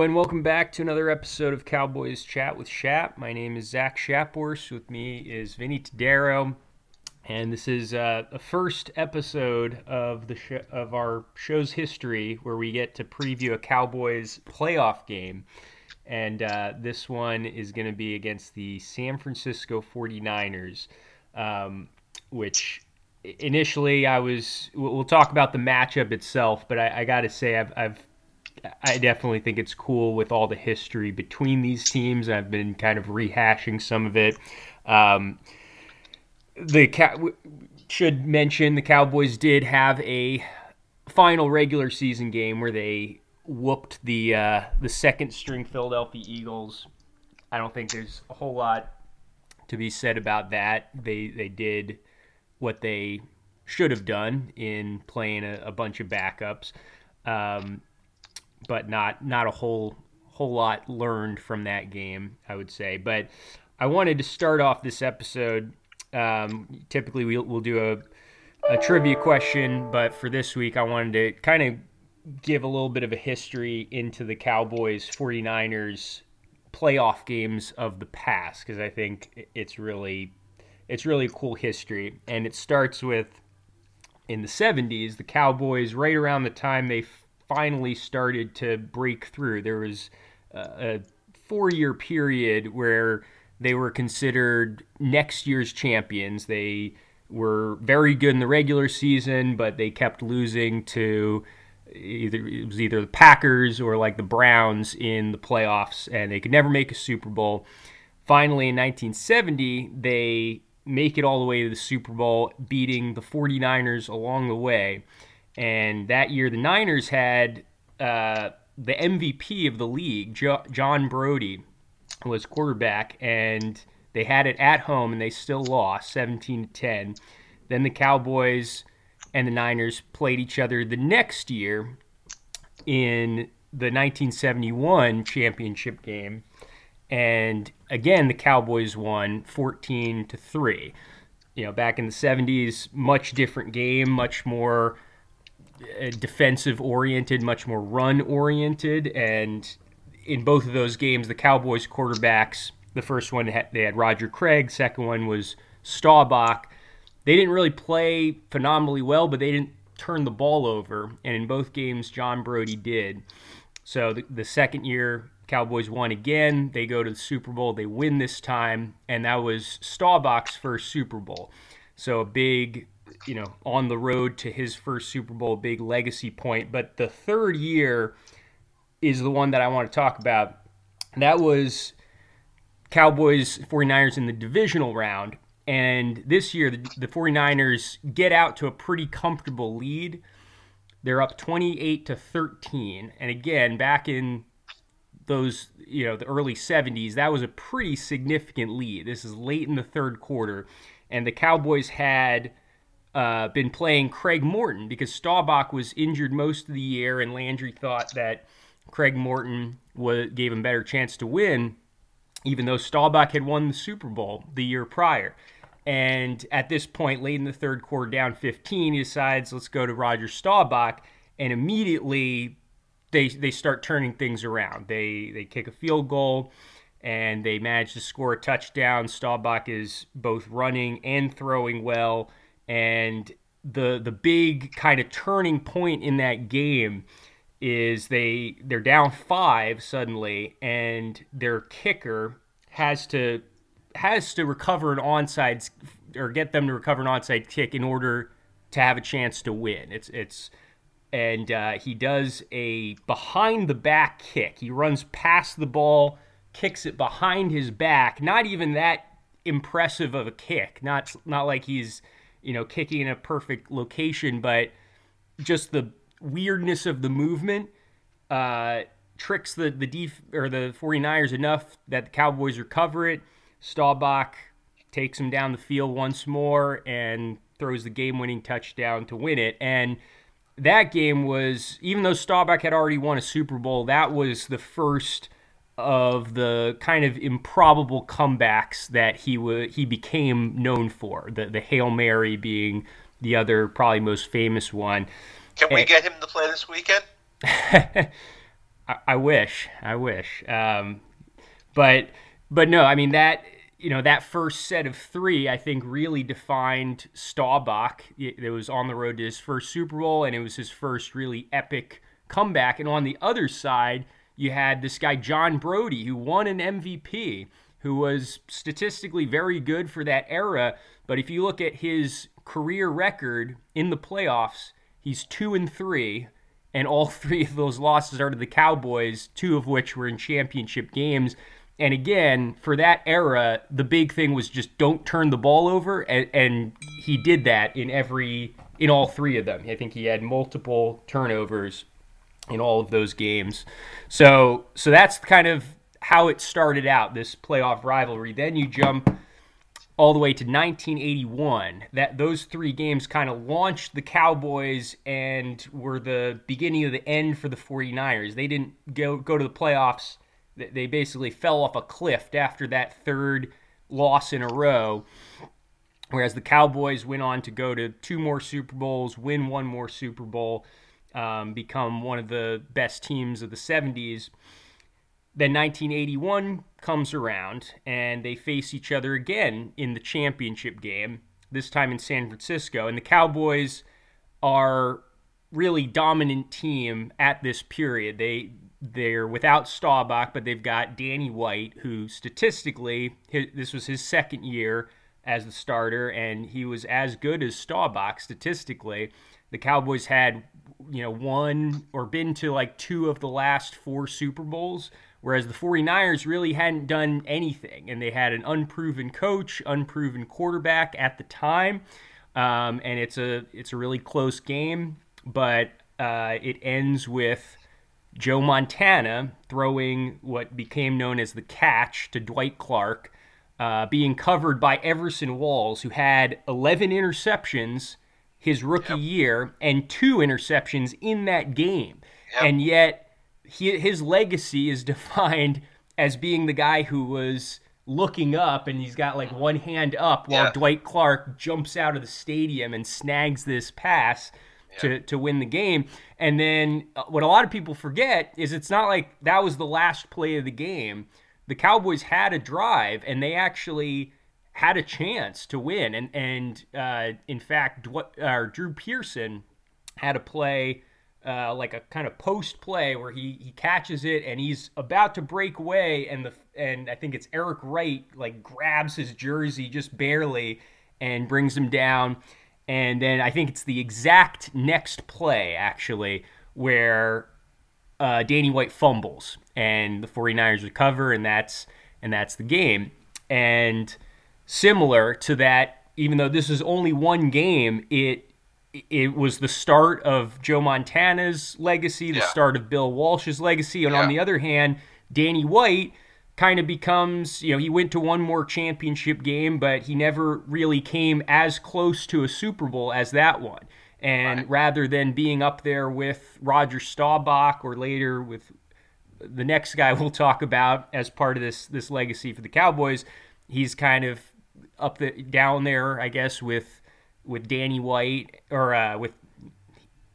And welcome back to another episode of Cowboys Chat with Shap. My name is Zach Shapworth. With me is Vinny Tadaro, and this is uh, the first episode of the sh- of our show's history where we get to preview a Cowboys playoff game. And uh, this one is going to be against the San Francisco 49ers, um, which initially I was. We'll talk about the matchup itself, but I, I got to say I've, I've I definitely think it's cool with all the history between these teams. I've been kind of rehashing some of it. Um, the should mention the Cowboys did have a final regular season game where they whooped the uh, the second string Philadelphia Eagles. I don't think there's a whole lot to be said about that. They they did what they should have done in playing a, a bunch of backups. Um, but not not a whole whole lot learned from that game, I would say. But I wanted to start off this episode. Um, typically, we'll, we'll do a, a trivia question, but for this week, I wanted to kind of give a little bit of a history into the Cowboys 49ers playoff games of the past because I think it's really it's really cool history and it starts with in the 70s the Cowboys right around the time they finally started to break through. There was uh, a four year period where they were considered next year's champions. They were very good in the regular season, but they kept losing to either it was either the Packers or like the Browns in the playoffs, and they could never make a Super Bowl. Finally, in 1970, they make it all the way to the Super Bowl, beating the 49ers along the way. And that year, the Niners had uh, the MVP of the league, jo- John Brodie, was quarterback, and they had it at home, and they still lost 17 to 10. Then the Cowboys and the Niners played each other the next year in the 1971 championship game, and again the Cowboys won 14 to three. You know, back in the 70s, much different game, much more Uh, defensive oriented, much more run oriented. And in both of those games, the Cowboys quarterbacks, the first one they had Roger Craig, second one was Staubach. They didn't really play phenomenally well, but they didn't turn the ball over. And in both games, John Brodie did. So the, the second year, Cowboys won again. They go to the Super Bowl. They win this time, and that was Staubach's first Super Bowl. So a big you know, on the road to his first Super Bowl, big legacy point. But the third year is the one that I want to talk about. That was Cowboys 49ers in the divisional round. And this year, the, the 49ers get out to a pretty comfortable lead. They're up 28 to 13. And again, back in those, you know, the early 70s, that was a pretty significant lead. This is late in the third quarter. And the Cowboys had uh, been playing Craig Morton because Staubach was injured most of the year, and Landry thought that Craig Morton was, gave him better chance to win, even though Staubach had won the Super Bowl the year prior. And at this point, late in the third quarter, down 15, he decides, let's go to Roger Staubach. And immediately they, they start turning things around. They, they kick a field goal and they manage to score a touchdown. Staubach is both running and throwing well and the the big kind of turning point in that game is they they're down five suddenly, and their kicker has to has to recover an onside or get them to recover an onside kick in order to have a chance to win. It's it's and uh, he does a behind the back kick. He runs past the ball, kicks it behind his back. Not even that impressive of a kick. Not not like he's you know, kicking in a perfect location, but just the weirdness of the movement uh, tricks the the def- or the 49ers enough that the Cowboys recover it. Staubach takes him down the field once more and throws the game-winning touchdown to win it. And that game was, even though Staubach had already won a Super Bowl, that was the first of the kind of improbable comebacks that he w- he became known for. The the Hail Mary being the other probably most famous one. Can we and, get him to play this weekend? I, I wish, I wish. Um, but but no, I mean that you know that first set of three, I think, really defined Staubach. It, was on the road to his first Super Bowl, and it was his first really epic comeback. And on the other side, you had this guy John Brodie, who won an MVP, who was statistically very good for that era. But if you look at his career record in the playoffs, he's two and three and all three of those losses are to the Cowboys, two of which were in championship games. And again, for that era, the big thing was just don't turn the ball over, and, and he did that in every in all three of them. I think he had multiple turnovers in all of those games. So so that's kind of how it started out this playoff rivalry. Then you jump all the way to 1981. That those three games kind of launched the Cowboys and were the beginning of the end for the 49ers. They didn't go go to the playoffs. They basically fell off a cliff after that third loss in a row. Whereas the Cowboys went on to go to two more Super Bowls, win one more Super Bowl, um, become one of the best teams of the 70s. Then 1981 comes around and they face each other again in the championship game, this time in San Francisco. And the Cowboys are really dominant team at this period. They they're without Staubach, but they've got Danny White, who statistically his, this was his second year as the starter, and he was as good as Staubach statistically. The Cowboys had you know won or been to like two of the last four Super Bowls Whereas the 49ers really hadn't done anything, and they had an unproven coach, unproven quarterback at the time. Um, and it's a it's a really close game, but uh, it ends with Joe Montana throwing what became known as the catch to Dwight Clark, uh, being covered by Everson Walls, who had 11 interceptions his rookie yep. year and two interceptions in that game, yep. and yet he, his legacy is defined as being the guy who was looking up and he's got like one hand up while yeah. Dwight Clark jumps out of the stadium and snags this pass yeah. to, to win the game. And then uh, what a lot of people forget is it's not like that was the last play of the game. The Cowboys had a drive and they actually had a chance to win. And and uh, in fact, uh, Drew Pearson had a play uh, like a kind of post play where he he catches it and he's about to break away and the and I think it's Eric Wright like grabs his jersey just barely and brings him down and then I think it's the exact next play actually where uh, Danny White fumbles and the 49ers recover and that's and that's the game and similar to that even though this is only one game it it was the start of Joe Montana's legacy, the yeah. start of Bill Walsh's legacy, and yeah. on the other hand, Danny White kind of becomes, you know, he went to one more championship game, but he never really came as close to a Super Bowl as that one. And right. rather than being up there with Roger Staubach or later with the next guy we'll talk about as part of this this legacy for the Cowboys, he's kind of up the down there, I guess, with with Danny White or uh, with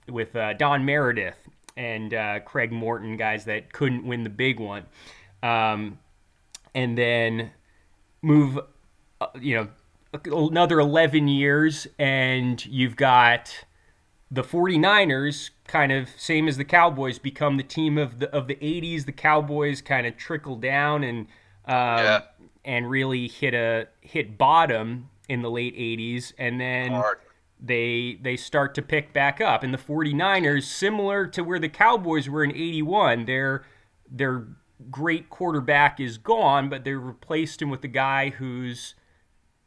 with uh, Don Meredith and uh, Craig Morton, guys that couldn't win the big one, um, and then move, uh, you know, another 11 years, and you've got the 49ers kind of same as the Cowboys become the team of the of the 80s. The Cowboys kind of trickle down and um, yeah. and really hit a hit bottom in the late 80s and then Hard. they they start to pick back up and the 49ers similar to where the Cowboys were in 81 their their great quarterback is gone but they replaced him with a guy who's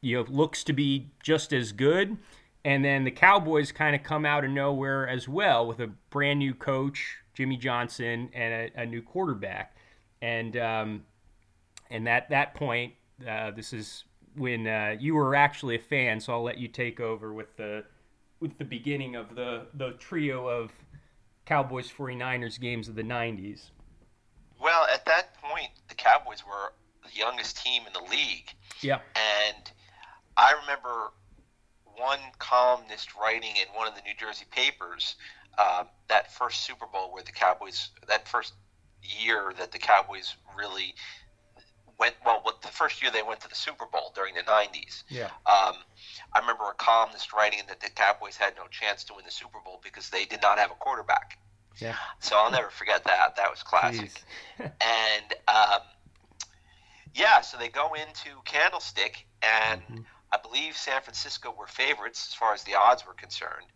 you know looks to be just as good and then the Cowboys kind of come out of nowhere as well with a brand new coach Jimmy Johnson and a, a new quarterback and um, and at that point uh, this is when uh, you were actually a fan, so I'll let you take over with the with the beginning of the the trio of Cowboys 49ers games of the 90s. Well, at that point, the Cowboys were the youngest team in the league. Yeah. And I remember one columnist writing in one of the New Jersey papers uh, that first Super Bowl where the Cowboys, that first year that the Cowboys really went well. What the first year they went to the Super Bowl during the '90s. Yeah. Um, I remember a columnist writing that the Cowboys had no chance to win the Super Bowl because they did not have a quarterback. Yeah. So I'll never forget that. That was classic. And um, yeah, so they go into Candlestick, and Mhm. I believe San Francisco were favorites as far as the odds were concerned,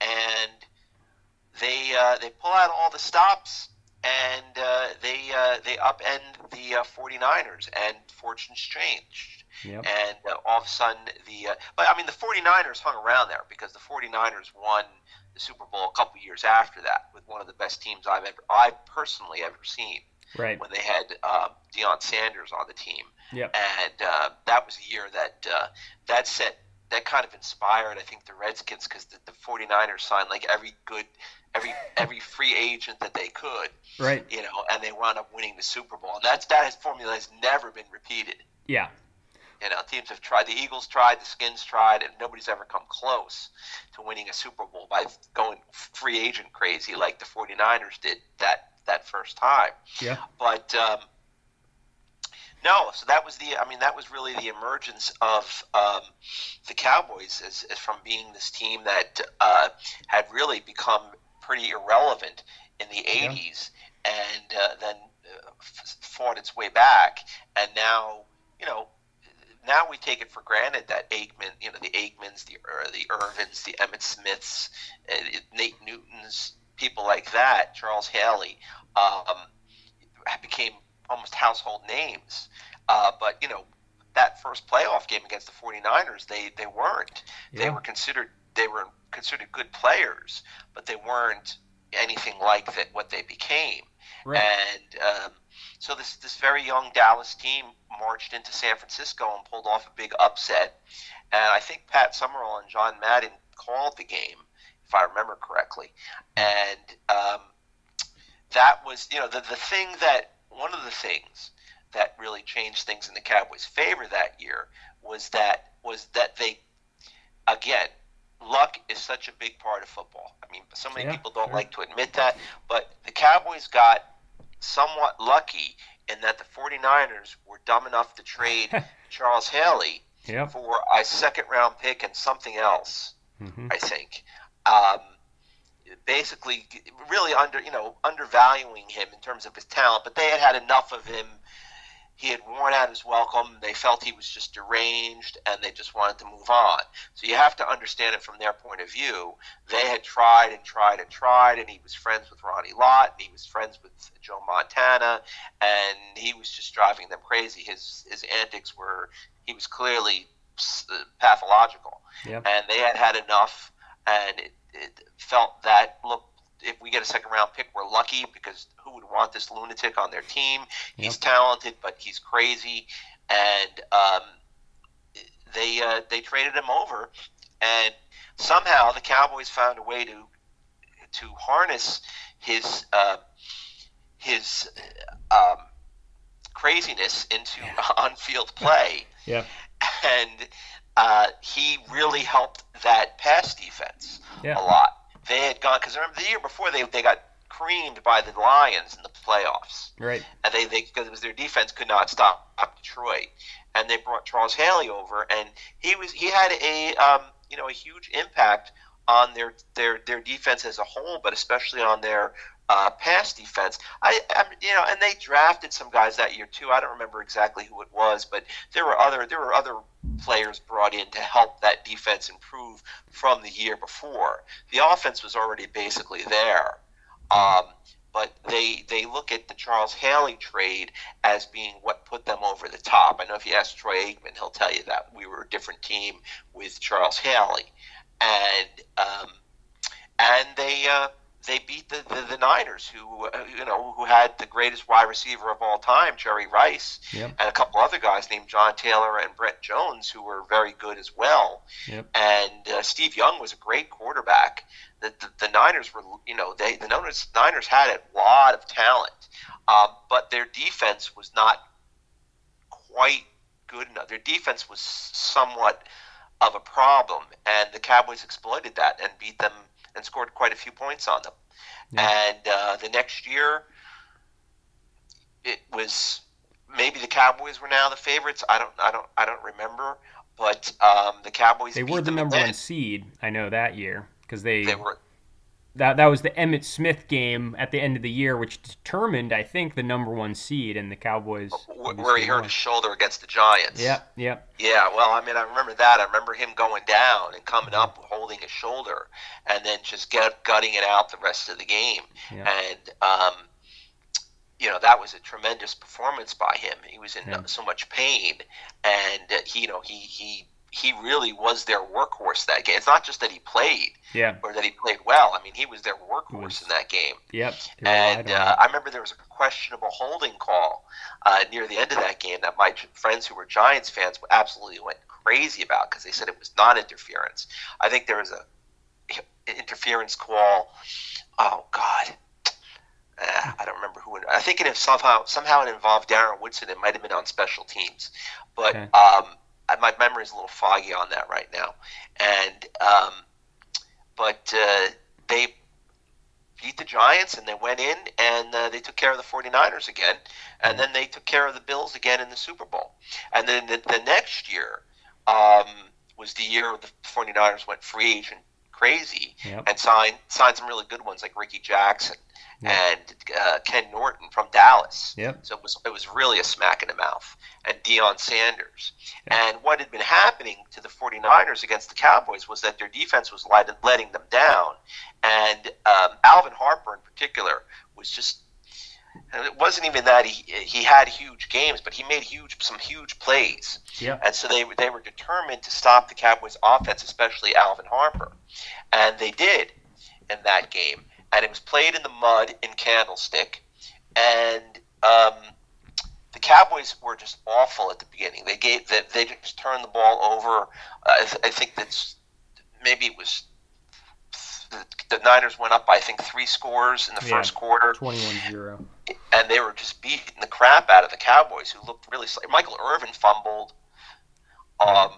and they uh, they pull out all the stops and uh, they uh, they upend the uh, 49ers, and fortunes changed. Yep. And uh, all of a sudden, the uh, but I mean the 49ers hung around there because the 49ers won the Super Bowl a couple years after that with one of the best teams I've ever I personally ever seen Right. when they had uh, Deion Sanders on the team, Yep. and uh, that was the year that uh, that set that kind of inspired I think the Redskins because the, the 49ers signed like every good every every free agent that they could, Right. you know, and they wound up winning the Super Bowl. And that's that has formula has never been repeated. Yeah. You know, teams have tried. The Eagles tried, the Skins tried, and nobody's ever come close to winning a Super Bowl by going free agent crazy like the 49ers did that that first time. Yeah. But um, no, so that was the. I mean, that was really the emergence of um, the Cowboys as, as from being this team that uh, had really become pretty irrelevant in the Yeah. '80s, and uh, then uh, f- fought its way back, and now you know. Now we take it for granted that Aikman, you know, the Aikmans, the Ir- the Irvins, the Emmitt Smiths, uh, Nate Newtons, people like that, Charles Haley, um, became almost household names. Uh, but you know, that first playoff game against the 49ers, they they weren't. They were considered they were considered good players, but they weren't anything like that what they became. Right. And um, so this this very young Dallas team marched into San Francisco and pulled off a big upset. And I think Pat Summerall and John Madden called the game, if I remember correctly. And um, that was, you know, the the thing that one of the things that really changed things in the Cowboys' favor that year was that was that they again luck is such a big part of football. I mean, so many Yeah, people don't like to admit that, but the Cowboys got somewhat lucky in that the 49ers were dumb enough to trade Charles Haley Yep. for a second round pick and something else, hmm I think. Um, basically, really under you know undervaluing him in terms of his talent, but they had had enough of him. He had worn out his welcome. They felt he was just deranged, and they just wanted to move on. So you have to understand it from their point of view. They had tried and tried and tried, and he was friends with Ronnie Lott, and he was friends with Joe Montana, and he was just driving them crazy. His his antics were he was clearly pathological, Yep. and they had had enough, and it, it felt that look. If we get a second round pick, we're lucky because who would want this lunatic on their team? He's talented, but he's crazy, and um, they uh, they traded him over, and somehow the Cowboys found a way to to harness his uh, his um, craziness into on-field play, Yeah. and uh, he really helped that pass defense Yeah. a lot. They had gone because remember the year before they they got creamed by the Lions in the playoffs Right. and they they because it was their defense could not stop Detroit, and they brought Charles Haley over, and he was he had a um, you know a huge impact on their their their defense as a whole, but especially on their uh, pass defense. I, I you know, and they drafted some guys that year too. I don't remember exactly who it was, but there were other there were other players brought in to help that defense improve from the year before. The offense was already basically there. Um, but they they look at the Charles Haley trade as being what put them over the top. I know if you ask Troy Aikman, he'll tell you that we were a different team with Charles Haley, and um, and they uh, they beat the, the, the Niners, who uh, you know who had the greatest wide receiver of all time, Jerry Rice, Yep. and a couple other guys named John Taylor and Brent Jones, who were very good as well. Yep. And uh, Steve Young was a great quarterback. The, the, the Niners were, you know, they the Niners, Niners had a lot of talent, uh, but their defense was not quite good enough. Their defense was somewhat of a problem, and the Cowboys exploited that and beat them and scored quite a few points on them. Yeah. And uh, the next year, it was maybe the Cowboys were now the favorites. I don't I don't I don't remember, but um, the Cowboys They were the number one seed. I know that year because they, They were that that was the Emmitt Smith game at the end of the year, which determined, I think, the number one seed, and the Cowboys. where he hurt his shoulder against the Giants. Yep, yep, Yeah, well, I mean, I remember that. I remember him going down and coming up, holding his shoulder, and then just get, gutting it out the rest of the game. Yeah. And um, you know that was a tremendous performance by him. He was in Yeah. so much pain, and uh, he, you know, he he he really was their workhorse that game. It's not just that he played yeah, or that he played well. I mean, he was their workhorse was- in that game. yep. And uh. I remember there was a questionable holding call uh, near the end of that game that my friends who were Giants fans absolutely went crazy about because they said it was not interference. I think there was a interference call. Oh God, uh, I don't remember who. It, I think it somehow somehow it involved Darren Woodson. It might have been on special teams, but Okay. um, my memory is a little foggy on that right now. And um, but uh, they beat the Giants and they went in and uh, they took care of the 49ers again. And then they took care of the Bills again in the Super Bowl. And then the, the next year um, was the year the 49ers went free agent crazy Yep. and signed signed some really good ones like Rickey Jackson Yep. and uh, Ken Norton from Dallas. Yep. So it was it was really a smack in the mouth. And Deion Sanders. And what had been happening to the 49ers against the Cowboys was that their defense was letting them down. And um, Alvin Harper in particular was just and it wasn't even that he he had huge games, but he made huge some huge plays. Yep. And so they were- they were determined to stop the Cowboys' offense, especially Alvin Harper, and they did in that game. And it was played in the mud in Candlestick, and um, the Cowboys were just awful at the beginning. They gave they, they just turned the ball over. Uh, I, th- I think that's maybe it was the, the Niners went up by I think three scores in the Yeah. first quarter Twenty-one zero. And they were just beating the crap out of the Cowboys, who looked really. Sl- Michael Irvin fumbled, um,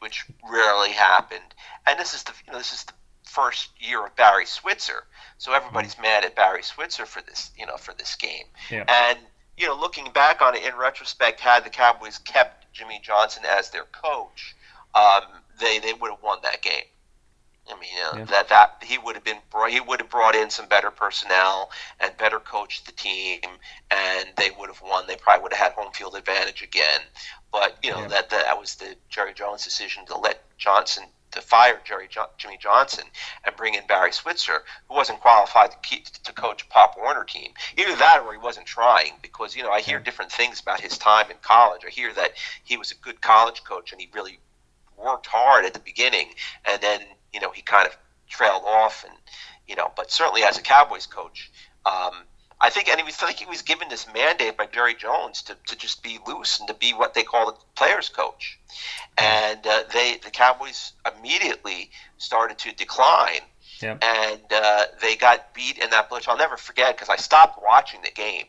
which rarely happened. And this is the you know this is the first year of Barry Switzer, so everybody's mad at Barry Switzer for this you know for this game. Yeah. And you know, looking back on it in retrospect, had the Cowboys kept Jimmy Johnson as their coach, um, they they would have won that game. I mean, know, Yeah. that that he would have been brought, he would have brought in some better personnel and better coached the team, and they would have won. They probably would have had home field advantage again. But you know Yeah. that that was the Jerry Jones decision to let Johnson to fire Jerry jo- Jimmy Johnson and bring in Barry Switzer, who wasn't qualified to keep, to coach a Pop Warner team. Either that or he wasn't trying, because you know I hear different things about his time in college. I hear that he was a good college coach and he really worked hard at the beginning, and then you know he kind of trailed off, and you know, but certainly as a Cowboys coach. Um, I think, and he was, I think he was given this mandate by Jerry Jones to, to just be loose and to be what they call the players coach, and uh, they the Cowboys immediately started to decline, Yep. and uh, they got beat in that blitz. I'll never forget because I stopped watching the game.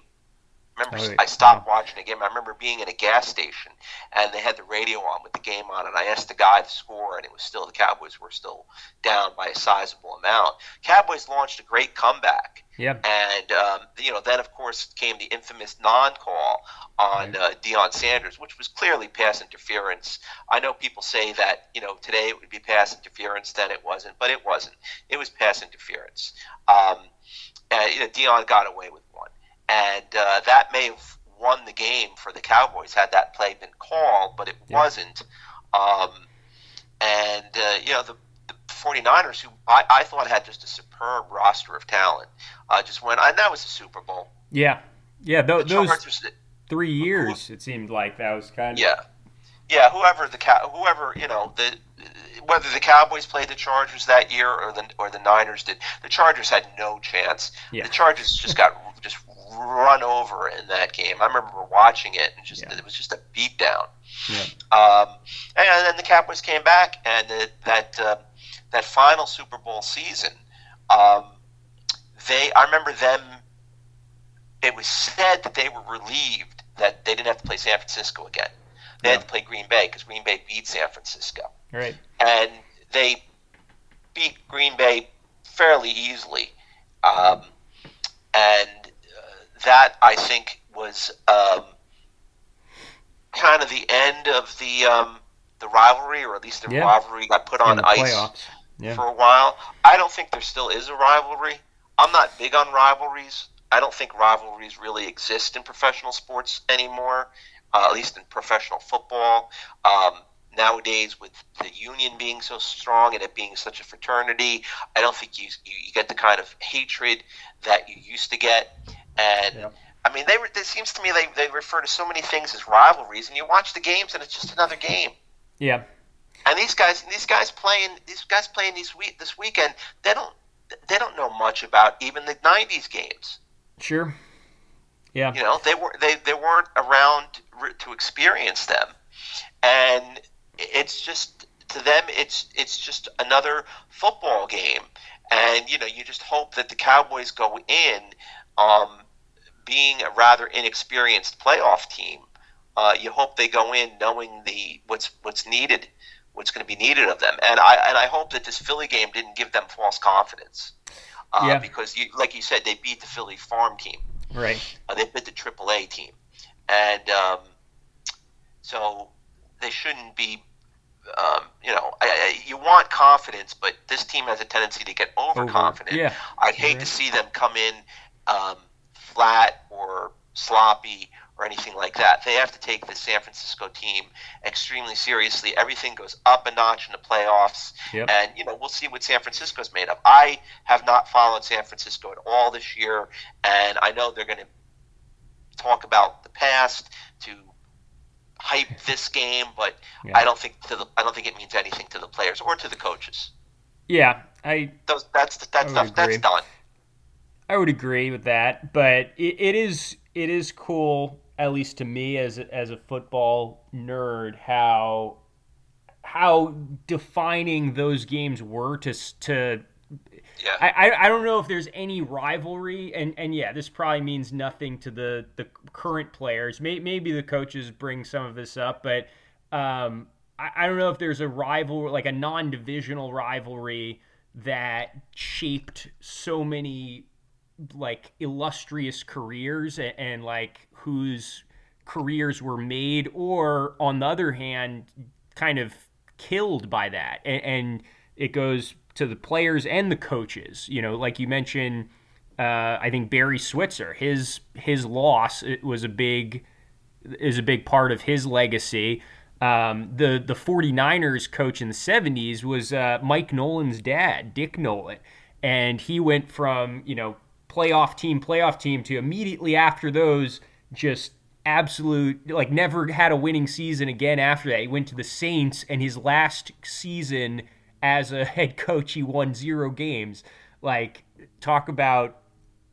Remember, Oh, I stopped watching the game. I remember being in a gas station and they had the radio on with the game on, and I asked the guy the score, and it was still the Cowboys were still down by a sizable amount. Cowboys launched a great comeback, Yep. and um, you know then of course came the infamous non-call on uh, Deion Sanders, which was clearly pass interference. I know people say that you know today it would be pass interference, then it wasn't, but it wasn't. It was pass interference. Um, and, you know, Deion got away with and uh, that may have won the game for the Cowboys had that play been called, but it Yeah. wasn't. Um, and uh, you know the, the 49ers, who I, I thought had just a superb roster of talent, uh, just went. And that was the Super Bowl. Yeah. Yeah. The those Chargers, three years, it seemed like that was kind of. yeah, yeah. Whoever the cow, whoever you know the whether the Cowboys played the Chargers that year or the or the Niners did, the Chargers had no chance. Yeah. The Chargers just got run over in that game. I remember watching it and just Yeah. it was just a beatdown. Yeah. Um, and then the Cowboys came back, and the, that uh, that final Super Bowl season, um, they I remember them. It was said that they were relieved that they didn't have to play San Francisco again. They Yeah. had to play Green Bay because Green Bay beat San Francisco, Right. and they beat Green Bay fairly easily. Um, and that I think was um, kind of the end of the um, the rivalry, or at least the Yeah. rivalry got put on ice. Yeah. for a while. I don't think there still is a rivalry. I'm not big on rivalries. I don't think rivalries really exist in professional sports anymore, uh, at least in professional football. Um, nowadays, with the union being so strong and it being such a fraternity, I don't think you you, you get the kind of hatred that you used to get. And Yep. I mean, they re- it seems to me they, they refer to so many things as rivalries, and you watch the games and it's just another game. yeah. And these guys, these guys playing, these guys playing these week this weekend, they don't, they don't know much about even the '90s games. Sure. Yeah. You know, they were they, they weren't around to experience them, and it's just to them, it's it's just another football game, and you know, you just hope that the Cowboys go in, um, being a rather inexperienced playoff team. Uh, you hope they go in knowing the what's what's needed, what's going to be needed of them, and I and I hope that this Philly game didn't give them false confidence, uh, Yeah. because you, like you said, they beat the Philly farm team. Right. Uh, they beat the AAA team, and um, so they shouldn't be. Um, you know, I, I, you want confidence, but this team has a tendency to get overconfident. Yeah. I'd hate Right. to see them come in um, flat or sloppy or anything like that. They have to take the San Francisco team extremely seriously. Everything goes up a notch in the playoffs, Yep. and you know we'll see what San Francisco's made of. I have not followed San Francisco at all this year, and I know they're going to talk about the past to hype this game, but Yeah. I don't think to the I don't think it means anything to the players or to the coaches. Yeah. I Those that's that I stuff that's done. I would agree with that, but it, it is it is cool, at least to me as a, as a football nerd, how how defining those games were to to. Yeah. I, I, I don't know if there's any rivalry, and, and yeah, this probably means nothing to the, the current players. May, maybe the coaches bring some of this up, but um, I, I don't know if there's a rival, like a non divisional rivalry that shaped so many like illustrious careers and, and like whose careers were made or on the other hand kind of killed by that. And, and it goes to the players and the coaches you know like you mentioned uh, i think barry switzer his his loss was a big is a big part of his legacy. Um, the the 49ers coach in the 70s was uh, Mike Nolan's dad, Dick Nolan, and he went from you know playoff team, playoff team to immediately after those just absolute like never had a winning season again after that. He went to the Saints, and his last season as a head coach, he won zero games. Like talk about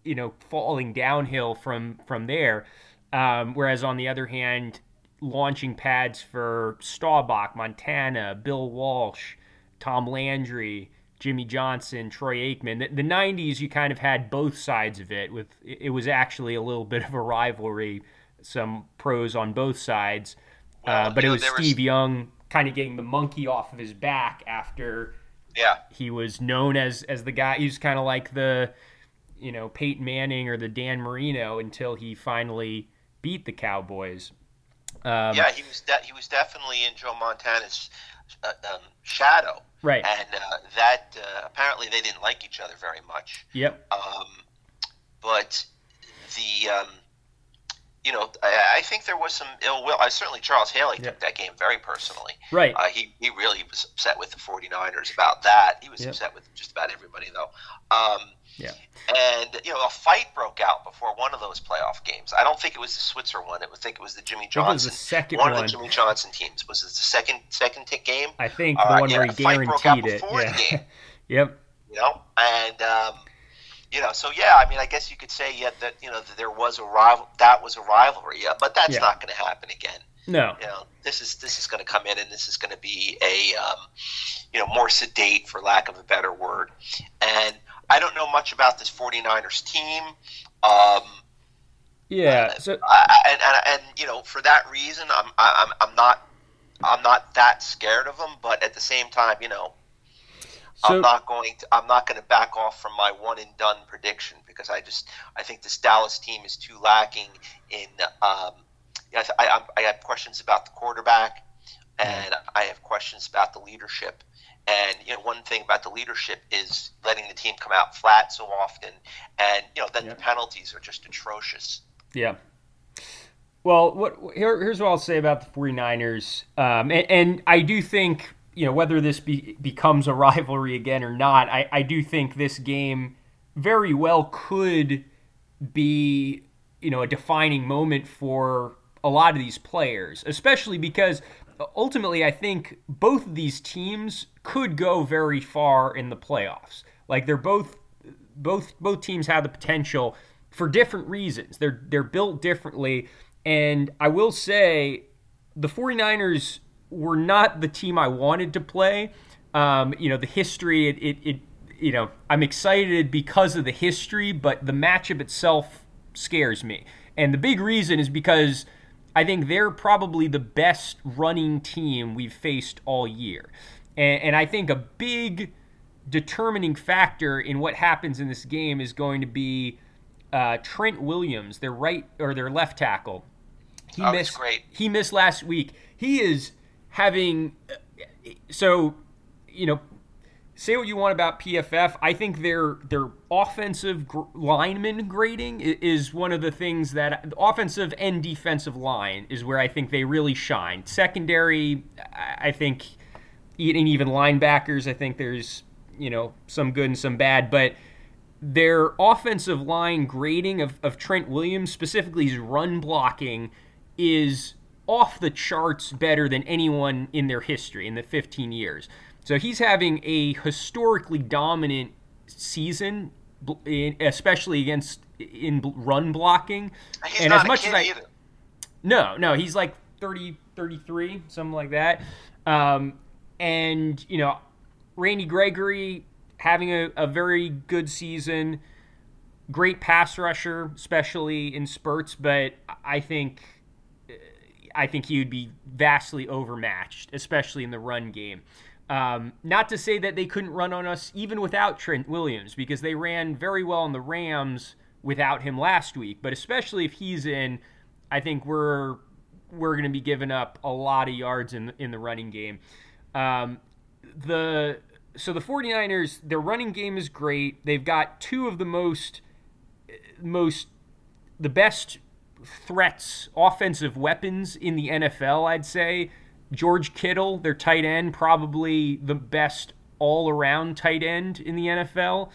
you know falling downhill from from there. Um, whereas on the other hand, launching pads for Staubach, Montana, Bill Walsh, Tom Landry, Jimmy Johnson, Troy Aikman. The, the 90s, you kind of had both sides of it. With it was actually a little bit of a rivalry, some pros on both sides. Uh, but it know, was there was- Steve Young kind of getting the monkey off of his back after Yeah. he was known as as the guy. He was kind of like the, you know, Peyton Manning or the Dan Marino until he finally beat the Cowboys. Um, yeah, he was de- he was definitely in Joe Montana's uh, um, shadow, Right. and uh, that uh, apparently they didn't like each other very much. Yep. Um, but the um, you know, I, I think there was some ill will. I certainly Charles Haley Yep. took that game very personally. Right. Uh, he, he really was upset with the 49ers about that. He was upset with just about everybody, though. Um, Yeah. And, you know, a fight broke out before one of those playoff games. I don't think it was the Switzer one. I think it was the Jimmy I think it was the Johnson. second one, one. of the Jimmy Johnson teams. Was it the second second tick game? I think All the one yeah, where he the fight broke out guaranteed it. before the Yeah. game. yep. You know? And, um, you know, so yeah, I mean, I guess you could say yet that, you know, that there was a rival, that was a rivalry. Yeah, but that's Yeah. not going to happen again. No. you know this is this is going to come in and this is going to be a um, you know more sedate for lack of a better word and i don't know much about this 49ers team um, Yeah. So I, and, and, and you know for that reason I'm, I'm i'm not i'm not that scared of them but at the same time you know so, I'm not going to I'm not going to back off from my one and done prediction because I just I think this Dallas team is too lacking in. Um, I, I, I have questions about the quarterback, and I have questions about the leadership. And you know, one thing about the leadership is letting the team come out flat so often, and you know, then yeah. the penalties are just atrocious. Yeah. Well, what here, here's what I'll say about the 49ers. Um, and, and, I do think, you know, whether this be, becomes a rivalry again or not, I, I do think this game very well could be, you know, a defining moment for a lot of these players, especially because ultimately I think both of these teams could go very far in the playoffs. Like they're both both both teams have the potential for different reasons. They're they're built differently and I will say the 49ers were not the team I wanted to play. Um, you know, the history it, it, it you know, I'm excited because of the history, but the matchup itself scares me. And the big reason is because I think they're probably the best running team we've faced all year. And, and, I think a big determining factor in what happens in this game is going to be uh, Trent Williams, their right or their left tackle. He oh, missed. Great. He missed last week. He is having uh, so you know say what you want about PFF. I think their their offensive gr- lineman grading is one of the things that offensive and defensive line is where I think they really shine. Secondary, I think, and even linebackers, I think there's you know some good and some bad, but their offensive line grading of, of Trent Williams, specifically his run blocking, is off the charts better than anyone in their history in the 15 years. So he's having a historically dominant season, especially against in run blocking. He's and as much as I, either. No, no, he's like 30, 33, something like that. Um, and you know, Randy Gregory having a, a very good season, great pass rusher, especially in spurts. But I think, I think he would be vastly overmatched, especially in the run game. Um, not to say that they couldn't run on us even without Trent Williams, because they ran very well on the Rams without him last week. But especially if he's in, I think we're we're going to be giving up a lot of yards in in the running game. Um, the so the 49ers, their running game is great. They've got two of the most most the best threats, offensive weapons in the NFL, I'd say. George Kittle, their tight end, probably the best all around tight end in the NFL.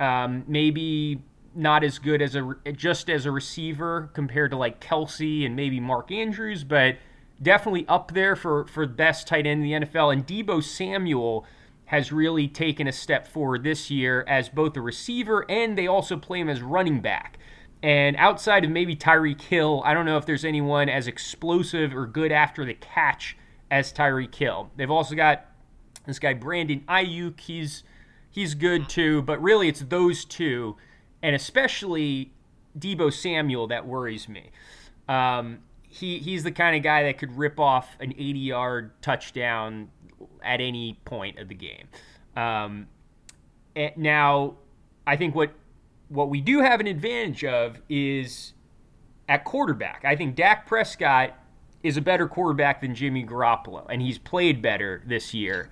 Um, maybe not as good as a just as a receiver compared to like Kelce and maybe Mark Andrews, but definitely up there for for best tight end in the NFL. And Deebo Samuel has really taken a step forward this year as both a receiver and they also play him as running back. And outside of maybe Tyreek Hill, I don't know if there's anyone as explosive or good after the catch as Tyreek Hill. They've also got this guy Brandon Aiyuk. He's he's good too, but really it's those two, and especially Deebo Samuel that worries me. Um, he he's the kind of guy that could rip off an 80-yard touchdown at any point of the game. Um, now, I think what what we do have an advantage of is at quarterback. I think Dak Prescott is a better quarterback than Jimmy Garoppolo, and he's played better this year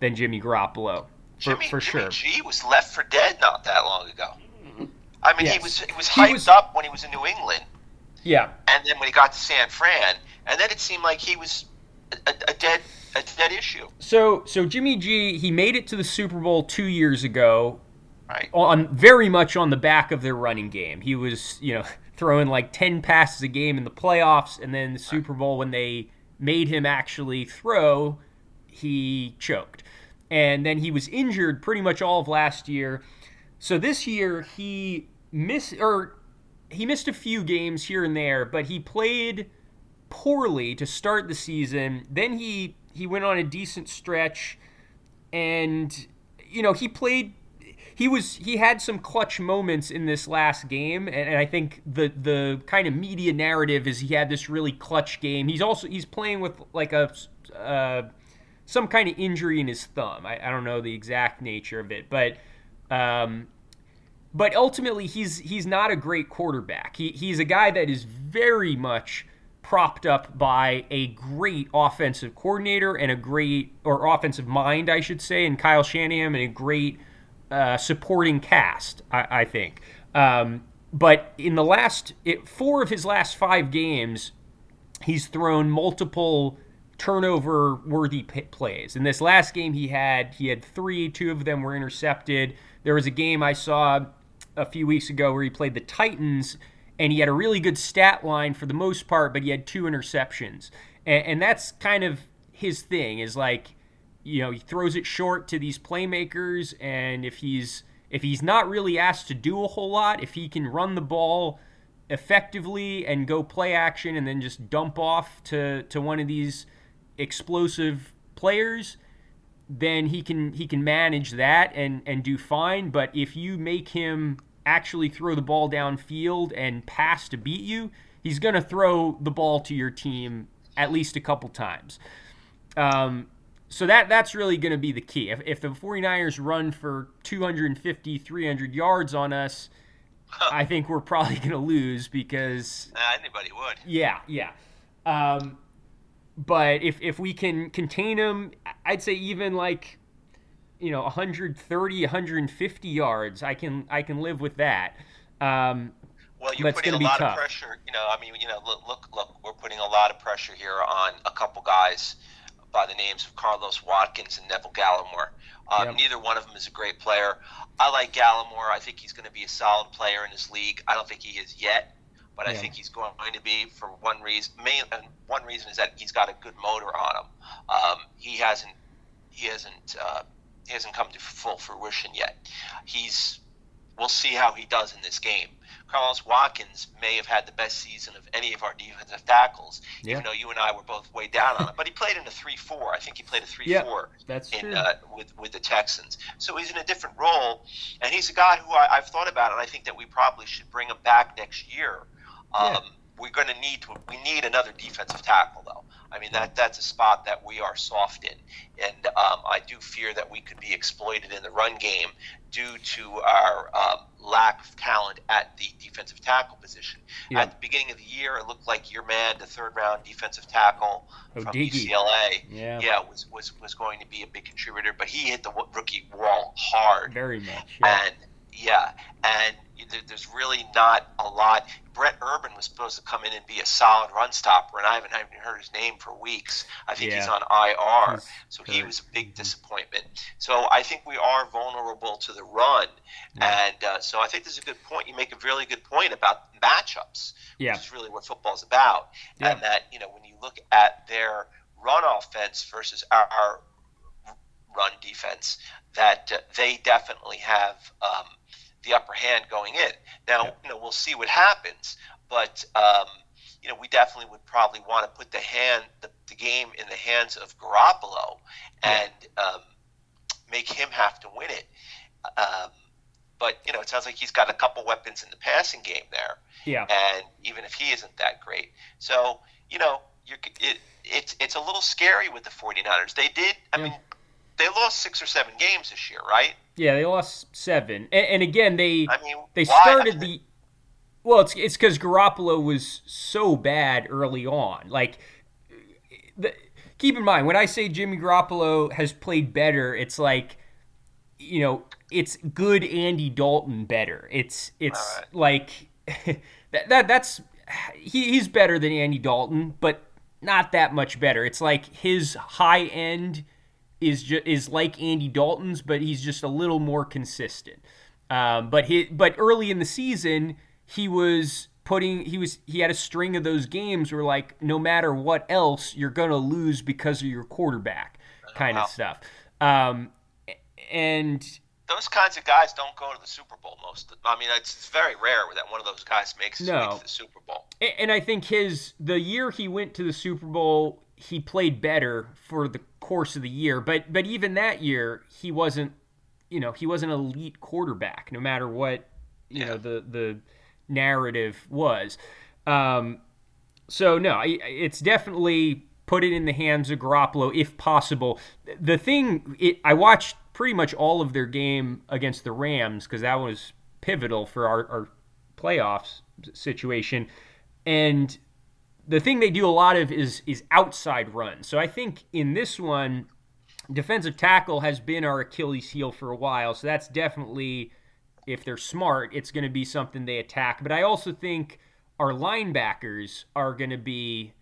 than Jimmy Garoppolo for, Jimmy, for Jimmy sure. G was left for dead not that long ago. I mean, yes. he was he was hyped he was, up when he was in New England. Yeah, and then when he got to San Fran, and then it seemed like he was a, a dead a dead issue. So so Jimmy G he made it to the Super Bowl two years ago. Right. On very much on the back of their running game. He was, you know, throwing like 10 passes a game in the playoffs, and then the Super Bowl, when they made him actually throw, he choked. And then he was injured pretty much all of last year. So this year he missed or he missed a few games here and there, but he played poorly to start the season. Then he he went on a decent stretch and you know, he played he was he had some clutch moments in this last game, and, and I think the the kind of media narrative is he had this really clutch game. He's also he's playing with like a uh, some kind of injury in his thumb. I, I don't know the exact nature of it, but um, but ultimately he's he's not a great quarterback. He he's a guy that is very much propped up by a great offensive coordinator and a great or offensive mind, I should say, and Kyle Shanahan and a great uh, supporting cast. I, I think. Um, but in the last it, four of his last five games, he's thrown multiple turnover worthy plays. In this last game he had he had 3, two of them were intercepted. There was a game I saw a few weeks ago where he played the Titans and he had a really good stat line for the most part, but he had two interceptions. And, and that's kind of his thing is like you know, he throws it short to these playmakers and if he's if he's not really asked to do a whole lot, if he can run the ball effectively and go play action and then just dump off to, to one of these explosive players, then he can he can manage that and, and do fine. But if you make him actually throw the ball downfield and pass to beat you, he's going to throw the ball to your team at least a couple times. Um, so that that's really going to be the key. If, if the 49ers run for 250, 300 yards on us, I think we're probably going to lose because uh, anybody would. Yeah, yeah. Um, but if if we can contain them, I'd say even like you know 130, 150 yards, I can I can live with that. Um, well, you're putting a lot tough. of pressure. You know, I mean, you know, look, look, look, we're putting a lot of pressure here on a couple guys by the names of Carlos Watkins and Neville Gallimore. Um, yep. Neither one of them is a great player. I like Gallimore. I think he's going to be a solid player in this league. I don't think he is yet, but yeah. I think he's going to be for one reason. Main, and one reason is that he's got a good motor on him. Um, he hasn't he hasn't uh, he hasn't come to full fruition yet. He's we'll see how he does in this game. Carlos Watkins may have had the best season of any of our defensive tackles, yeah. even though you and I were both way down on it. But he played in a three-four. I think he played a three-four yeah, that's in, true. Uh, with with the Texans. So he's in a different role, and he's a guy who I, have thought about, and I think that we probably should bring him back next year. Um, yeah. We're going to need to, we need another defensive tackle though. I mean that that's a spot that we are soft in, and um, I do fear that we could be exploited in the run game due to our um, lack of talent at the defensive tackle position. Yeah. At the beginning of the year, it looked like your man, the third round defensive tackle oh, from Diggy. UCLA, yeah. yeah, was, was was going to be a big contributor, but he hit the rookie wall hard, very much, yeah. and yeah, and there's really not a lot. Brett Urban was supposed to come in and be a solid run stopper, and I haven't, even heard his name for weeks. I think yeah. he's on IR, he's so he was a big disappointment. So I think we are vulnerable to the run, yeah. and uh, so I think this is a good point. You make a really good point about matchups, yeah. which is really what football's about, yeah. and that you know when you look at their run offense versus our, our run defense, that uh, they definitely have. Um, the upper hand going in. Now, yeah. you know, we'll see what happens, but um, you know, we definitely would probably want to put the hand, the, the game in the hands of Garoppolo, and um, make him have to win it. Um, but you know, it sounds like he's got a couple weapons in the passing game there. Yeah. And even if he isn't that great, so you know, you're, it, it's it's a little scary with the 49ers. They did. I yeah. mean, they lost six or seven games this year, right? Yeah, they lost seven, and, and again they I mean, they why? started the. Well, it's it's because Garoppolo was so bad early on. Like, the, keep in mind when I say Jimmy Garoppolo has played better, it's like, you know, it's good Andy Dalton better. It's it's right. like that, that that's he, he's better than Andy Dalton, but not that much better. It's like his high end is just is like Andy Dalton's, but he's just a little more consistent. Um, but he but early in the season, he was putting he was he had a string of those games where like no matter what else, you're gonna lose because of your quarterback, kind wow. of stuff. Um, and those kinds of guys don't go to the Super Bowl most. I mean, it's, it's very rare that one of those guys makes no. makes the Super Bowl. And I think his the year he went to the Super Bowl, he played better for the course of the year. But but even that year, he wasn't you know he wasn't an elite quarterback, no matter what you yeah. know the the narrative was. Um, so no, it's definitely put it in the hands of Garoppolo if possible. The thing, it, I watched pretty much all of their game against the Rams because that was pivotal for our, our playoffs situation. And the thing they do a lot of is is outside runs. So I think in this one, defensive tackle has been our Achilles heel for a while. So that's definitely, if they're smart, it's going to be something they attack. But I also think our linebackers are going to be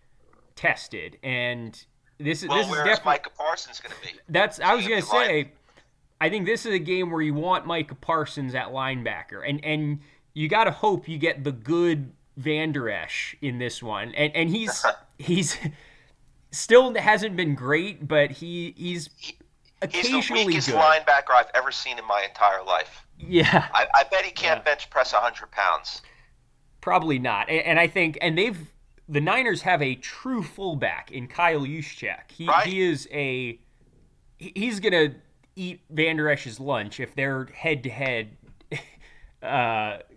tested, and this is well, this is definitely Micah Parsons going to be? that's I was is line- say. I think this is a game where you want Micah Parsons at linebacker, and and you got to hope you get the good Vander Esch in this one, and and he's he's still hasn't been great, but he he's He's occasionally the weakest good. linebacker I've ever seen in my entire life. Yeah, I, I bet he can't bench press 100 pounds. probably not, and, and I think and they've the Niners have a true fullback in Kyle Juszczyk. He Right. he is a he's gonna eat Vander Esch's lunch if they're head to head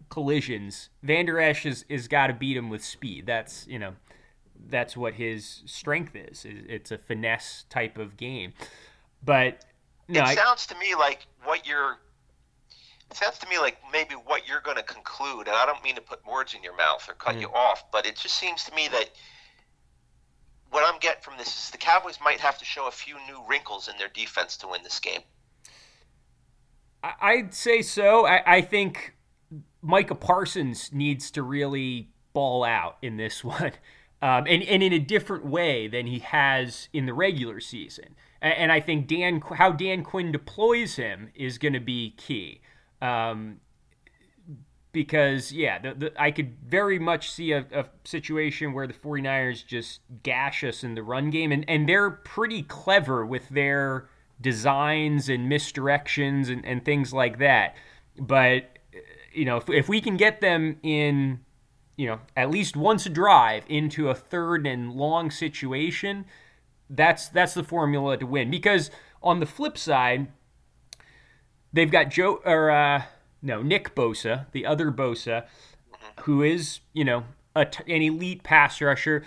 collisions. Vander Esch is, is got to beat him with speed. That's you know that's what his strength is. Is- It's a finesse type of game. But no, it I, sounds to me like what you're. It sounds to me like maybe what you're going to conclude, and I don't mean to put words in your mouth or cut Mm. you off, but it just seems to me that what I'm getting from this is the Cowboys might have to show a few new wrinkles in their defense to win this game. I'd say so. I, I think Micah Parsons needs to really ball out in this one, um, and and in a different way than he has in the regular season. And, and I think Dan, how Dan Quinn deploys him is going to be key. Um, because yeah, the, the, I could very much see a, a situation where the 49ers just gash us in the run game, and, and they're pretty clever with their designs and misdirections and, and things like that. But you know, if, if we can get them in, you know, at least once a drive into a third and long situation, that's that's the formula to win. Because on the flip side, they've got Joe or uh, no Nick Bosa, the other Bosa, who is you know a t- an elite pass rusher.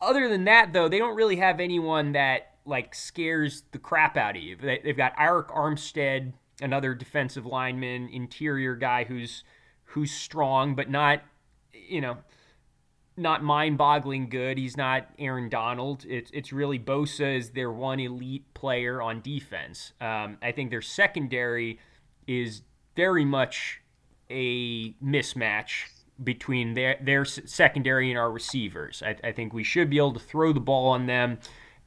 Other than that, though, they don't really have anyone that like scares the crap out of you. They, they've got Arik Armstead, another defensive lineman, interior guy who's who's strong but not you know not mind-boggling good. He's not Aaron Donald. It's it's really Bosa is their one elite player on defense. Um, I think their secondary is very much a mismatch between their their secondary and our receivers. I, I think we should be able to throw the ball on them,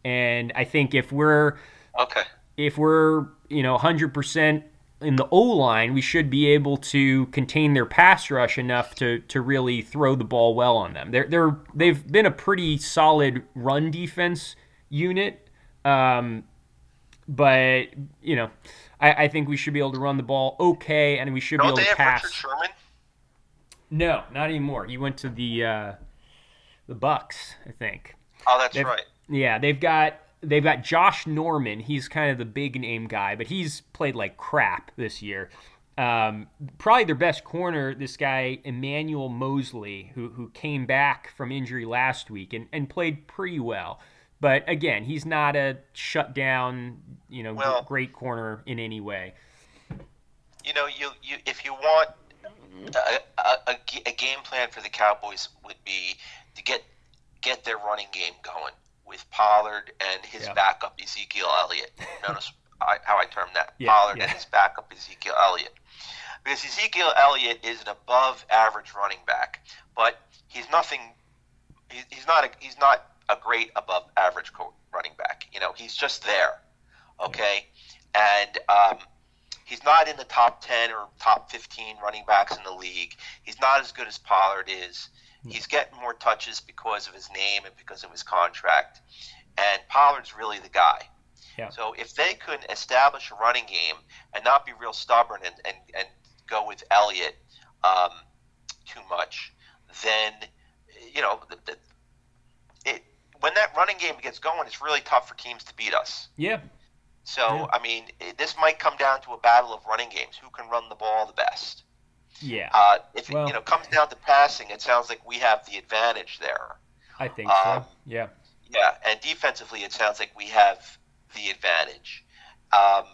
and I think if we're Okay. if we're you know 100% in the O line, we should be able to contain their pass rush enough to to really throw the ball well on them. They're they're they've been a pretty solid run defense unit, um, but you know. I, I think we should be able to run the ball okay, and we should be Don't able they to pass. Richard Sherman? No, not anymore. He went to the uh, the Bucks, I think. Oh, that's They've- right. Yeah, they've got they've got Josh Norman. He's kind of the big name guy, but he's played like crap this year. Um, probably their best corner, this guy Emmanuel Moseley, who who came back from injury last week and, and played pretty well. But again, he's not a shutdown, you know, Well- great corner in any way. You know, you, you if you want a, a, a, a game plan for the Cowboys would be to get get their running game going with Pollard and his Yeah. backup Ezekiel Elliott. Notice I, how I term that Yeah, Pollard yeah. and his backup Ezekiel Elliott. Because Ezekiel Elliott is an above average running back, but he's nothing. He, he's not a he's not a great above average co- running back. You know, he's just there. Okay, and um, he's not in the top 10 or top 15 running backs in the league. He's not as good as Pollard is. He's getting more touches because of his name and because of his contract. And Pollard's really the guy. Yeah. So if they could establish a running game and not be real stubborn and, and, and go with Elliott um, too much, then, you know, the, the, it, when that running game gets going, it's really tough for teams to beat us. Yeah, So Yeah. I mean, it- this might come down to a battle of running games. Who can run the ball the best? Yeah, Uh, if Well- it you know comes down to passing, it sounds like we have the advantage there. I think um, so. Yeah, Yeah, and defensively, it sounds like we have the advantage. Um,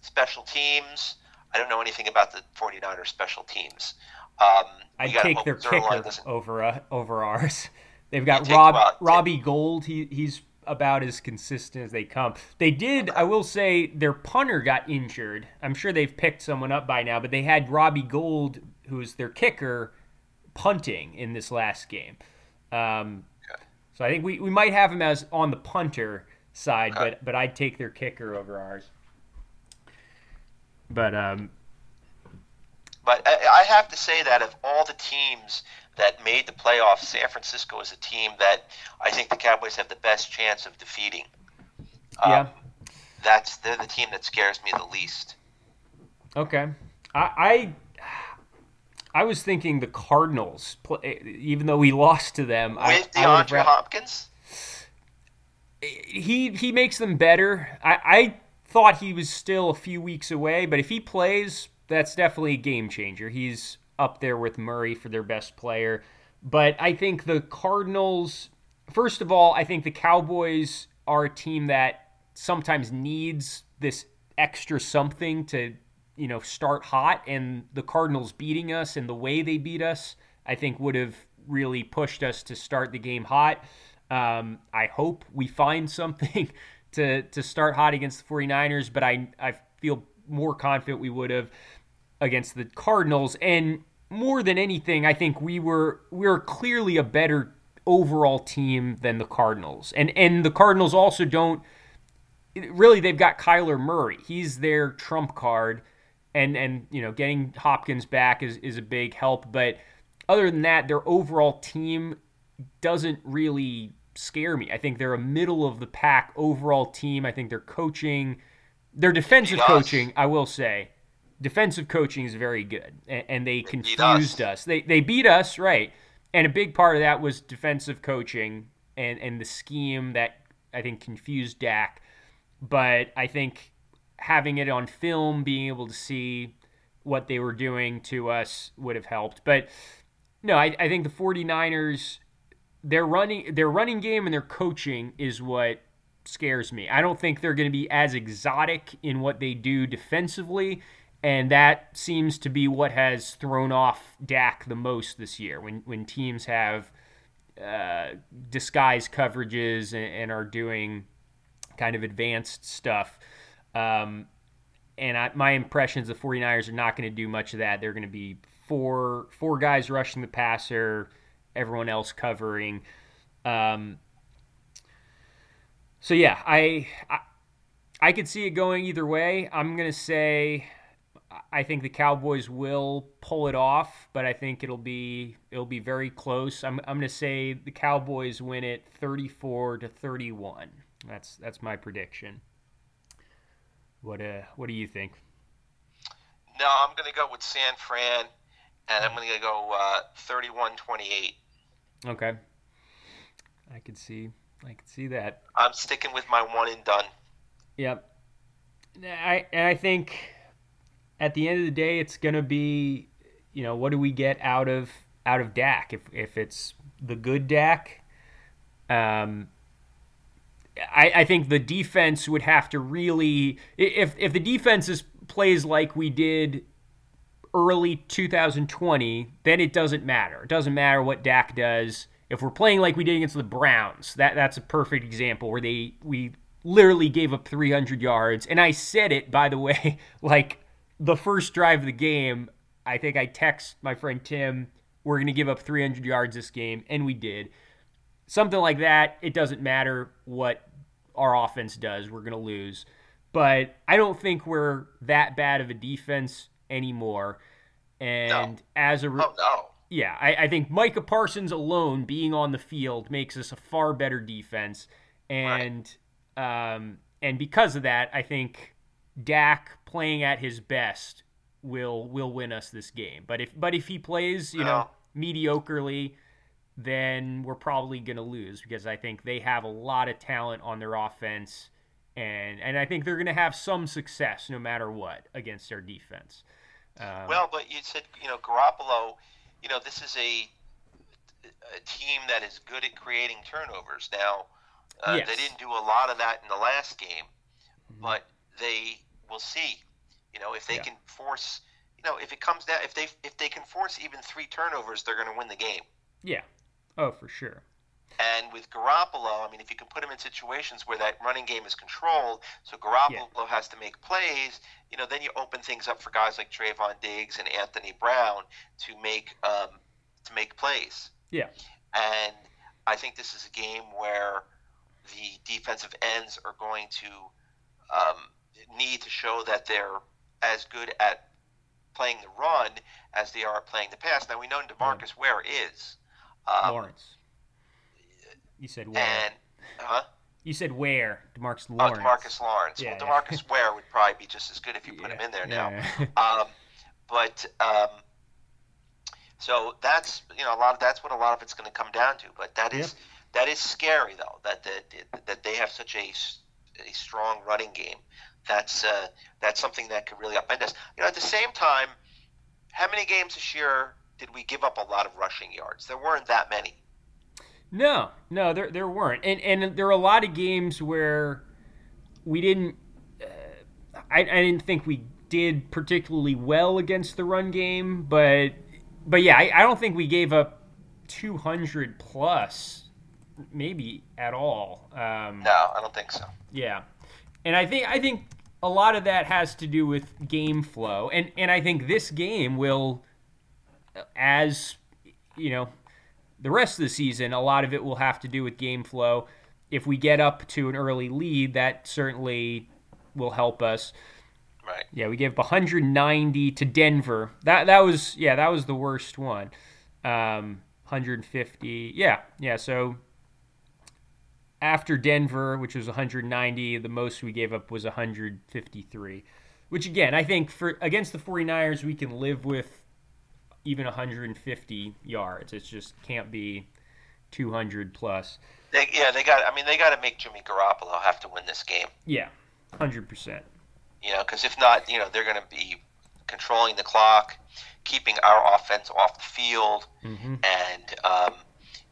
special teams, I don't know anything about the 49ers special teams. Um, I'd take their kicker over uh, over ours. They've got Rob, Robbie Gould. He he's about as consistent as they come. They did, I will say, their punter got injured. I'm sure they've picked someone up by now, but they had Robbie Gould, who's their kicker, punting in this last game. Um. So I think we, we might have him as on the punter side, but but I'd take their kicker over ours. But um, but I have to say that of all the teams that made the playoffs, San Francisco is a team that I think the Cowboys have the best chance of defeating. Yeah. Um, that's they're the team that scares me the least. Okay, I I, I was thinking the Cardinals, even though we lost to them. With I, DeAndre I Hopkins, he he makes them better. I, I thought he was still a few weeks away, but if he plays, that's definitely a game changer. He's up there with Murray for their best player. But I think the Cardinals, first of all, I think the Cowboys are a team that sometimes needs this extra something to, you know, start hot. And the Cardinals beating us and the way they beat us, I think would have really pushed us to start the game hot. Um, I hope we find something to, to start hot against the 49ers, but I, I feel more confident we would have against the Cardinals. And more than anything, I think we were we were clearly a better overall team than the Cardinals. And and the Cardinals also don't really they've got Kyler Murray. He's their trump card. And and you know, getting Hopkins back is, is a big help. But other than that, their overall team doesn't really scare me. I think they're a middle of the pack overall team. I think their coaching, their defensive coaching, I will say, defensive coaching is very good, and, and they, they, confused us. us. They they beat us, right? And a big part of that was defensive coaching and and the scheme that I think confused Dak. But I think having it on film, being able to see what they were doing to us would have helped. But no, I, I think the 49ers their running their running game and their coaching is what scares me. I don't think they're going to be as exotic in what they do defensively and that seems to be what has thrown off Dak the most this year. When when teams have uh, disguise coverages and, and, are doing kind of advanced stuff. Um, and I, my impression is the 49ers are not going to do much of that. They're going to be four four guys rushing the passer, everyone else covering. Um, so yeah, I, I I could see it going either way. I'm going to say I think the Cowboys will pull it off, but I think it'll be it'll be very close. I'm I'm going to say the Cowboys win it 34 to 31. That's that's my prediction. What uh what do you think? No, I'm going to go with San Fran and I'm going to go uh 31-28. Okay. I could see I could see that. I'm sticking with my one and done. Yep. I and I think at the end of the day, it's going to be, you know, what do we get out of out of Dak? If if it's the good Dak, um, I, I think the defense would have to really if if the defense is plays like we did early 2020, then it doesn't matter. It doesn't matter what Dak does. If we're playing like we did against the Browns, that that's a perfect example where they we literally gave up 300 yards. And I said it by the way, like the first drive of the game, I think I text my friend Tim, we're going to give up 300 yards this game, and we did. Something like that, it doesn't matter what our offense does, we're going to lose. But I don't think we're that bad of a defense anymore. And no. as a re- oh, no. yeah, I, I, think Micah Parsons alone being on the field makes us a far better defense. And right. um, and because of that, I think Dak playing at his best will will win us this game. But if but if he plays, you know, mediocrely, then we're probably going to lose because I think they have a lot of talent on their offense and and I think they're going to have some success no matter what against their defense. Um, well, but you said, you know, Garoppolo, you know, this is a a team that is good at creating turnovers. Now, Uh, Yes. They didn't do a lot of that in the last game, Mhm. but they will see. You know, if they Yeah. can force, you know, if it comes down, if they if they can force even three turnovers, they're going to win the game. Yeah. Oh, for sure. And with Garoppolo, I mean, if you can put him in situations where that running game is controlled, so Garoppolo has to make plays, you know, then you open things up for guys like Trevon Diggs and Anthony Brown to make um, to make plays. Yeah. And I think this is a game where the defensive ends are going to um, need to show that they're as good at playing the run as they are at playing the pass. Now we know Demarcus Ware is. Um, Lawrence. You said where? and huh? you said where? Demarcus Oh, Lawrence. Demarcus Lawrence. Yeah, well, yeah. Demarcus Ware would probably be just as good if you put him in there now. Um, but um, so that's you know a lot of that's what a lot of it's going to come down to. But that is that is scary though that that that they have such a a strong running game. That's uh, that's something that could really upend us. You know, at the same time, how many games this year did we give up a lot of rushing yards? There weren't that many. No, no, there there weren't, and and there were a lot of games where we didn't. Uh, I I didn't think we did particularly well against the run game, but but yeah, I, I don't think we gave up two hundred plus, maybe at all. Um, No, I don't think so. yeah, and I think I think a lot of that has to do with game flow, and and I think this game will, as you know, the rest of the season, a lot of it will have to do with game flow. If we get up to an early lead, that certainly will help us. Right. Yeah, we gave up 190 to Denver. That that was yeah, that was the worst one. Um, 150. Yeah, yeah. So after Denver, which was 190, the most we gave up was 153. Which again, I think for against the 49ers, we can live with even 150 yards. It just can't be 200 plus. They, yeah, they got. I mean, they got to make Jimmy Garoppolo have to win this game. Yeah, 100%. You know, because if not, you know, they're going to be controlling the clock, keeping our offense off the field, hmm and um,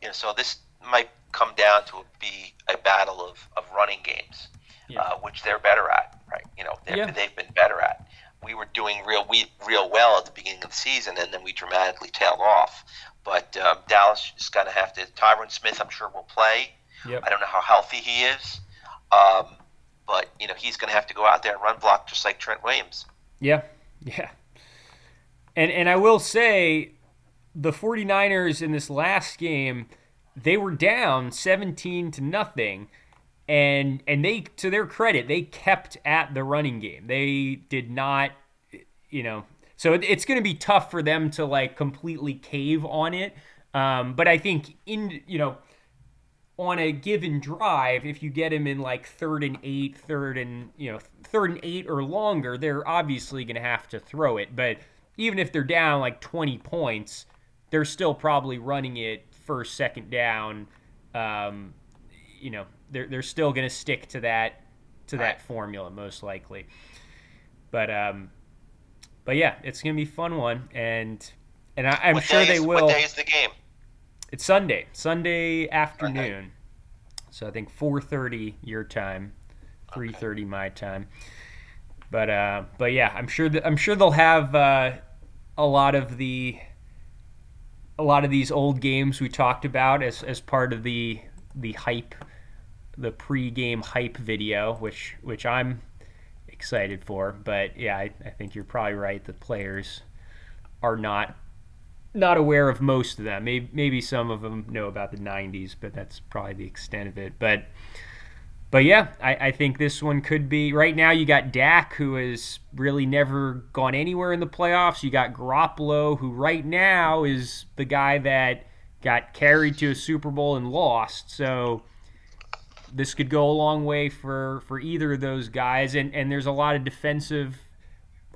you know, so this might come down to be a battle of, of running games, Yeah. uh, which they're better at, right? You know, Yeah. they've been better at. We were doing real we real well at the beginning of the season, and then we dramatically tailed off. But um, Dallas is going to have to. Tyron Smith, I'm sure, will play. Yep. I don't know how healthy he is, um, but you know he's going to have to go out there and run block just like Trent Williams. Yeah, yeah. And and I will say the 49ers in this last game, they were down 17 to nothing and and they to their credit, they kept at the running game. They did not you know, so it, it's going to be tough for them to like completely cave on it. Um, but I think in you know on a given drive, if you get him in like third and eight, third and you know third and eight or longer, they're obviously going to have to throw it. But even if they're down like 20 points, they're still probably running it first, second down. Um, you know, they're they're still going to stick to that to that Right. formula most likely. But um, but yeah, it's going to be a fun one, and and I, I'm What sure they is- will. What day is the game? It's Sunday, Sunday afternoon. So I think 4:30 your time, 3:30 my time. But uh, but yeah, I'm sure that I'm sure they'll have uh, a lot of the a lot of these old games we talked about as as part of the the hype, the pre-game hype video, which which I'm excited for. But yeah, I, I think you're probably right. The players are not not aware of most of them. Maybe, maybe some of them know about the 90s, but that's probably the extent of it. But but yeah, I, I think this one could be. Right now, you got Dak, who has really never gone anywhere in the playoffs. You got Garoppolo, who right now is the guy that got carried to a Super Bowl and lost. So this could go a long way for, for either of those guys. And, and there's a lot of defensive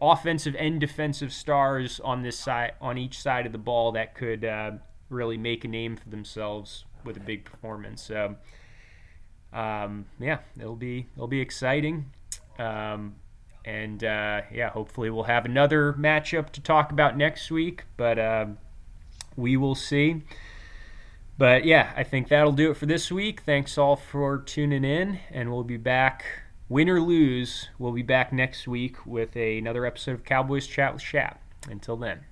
offensive and defensive stars on this side on each side of the ball that could uh, really make a name for themselves with a big performance. So um, yeah, it'll be it'll be exciting. Um, and uh, yeah, hopefully we'll have another matchup to talk about next week, but um we will see. But yeah, I think that'll do it for this week. Thanks all for tuning in, and we'll be back, win or lose, we'll be back next week with another episode of Cowboys Chat with Shap. Until then.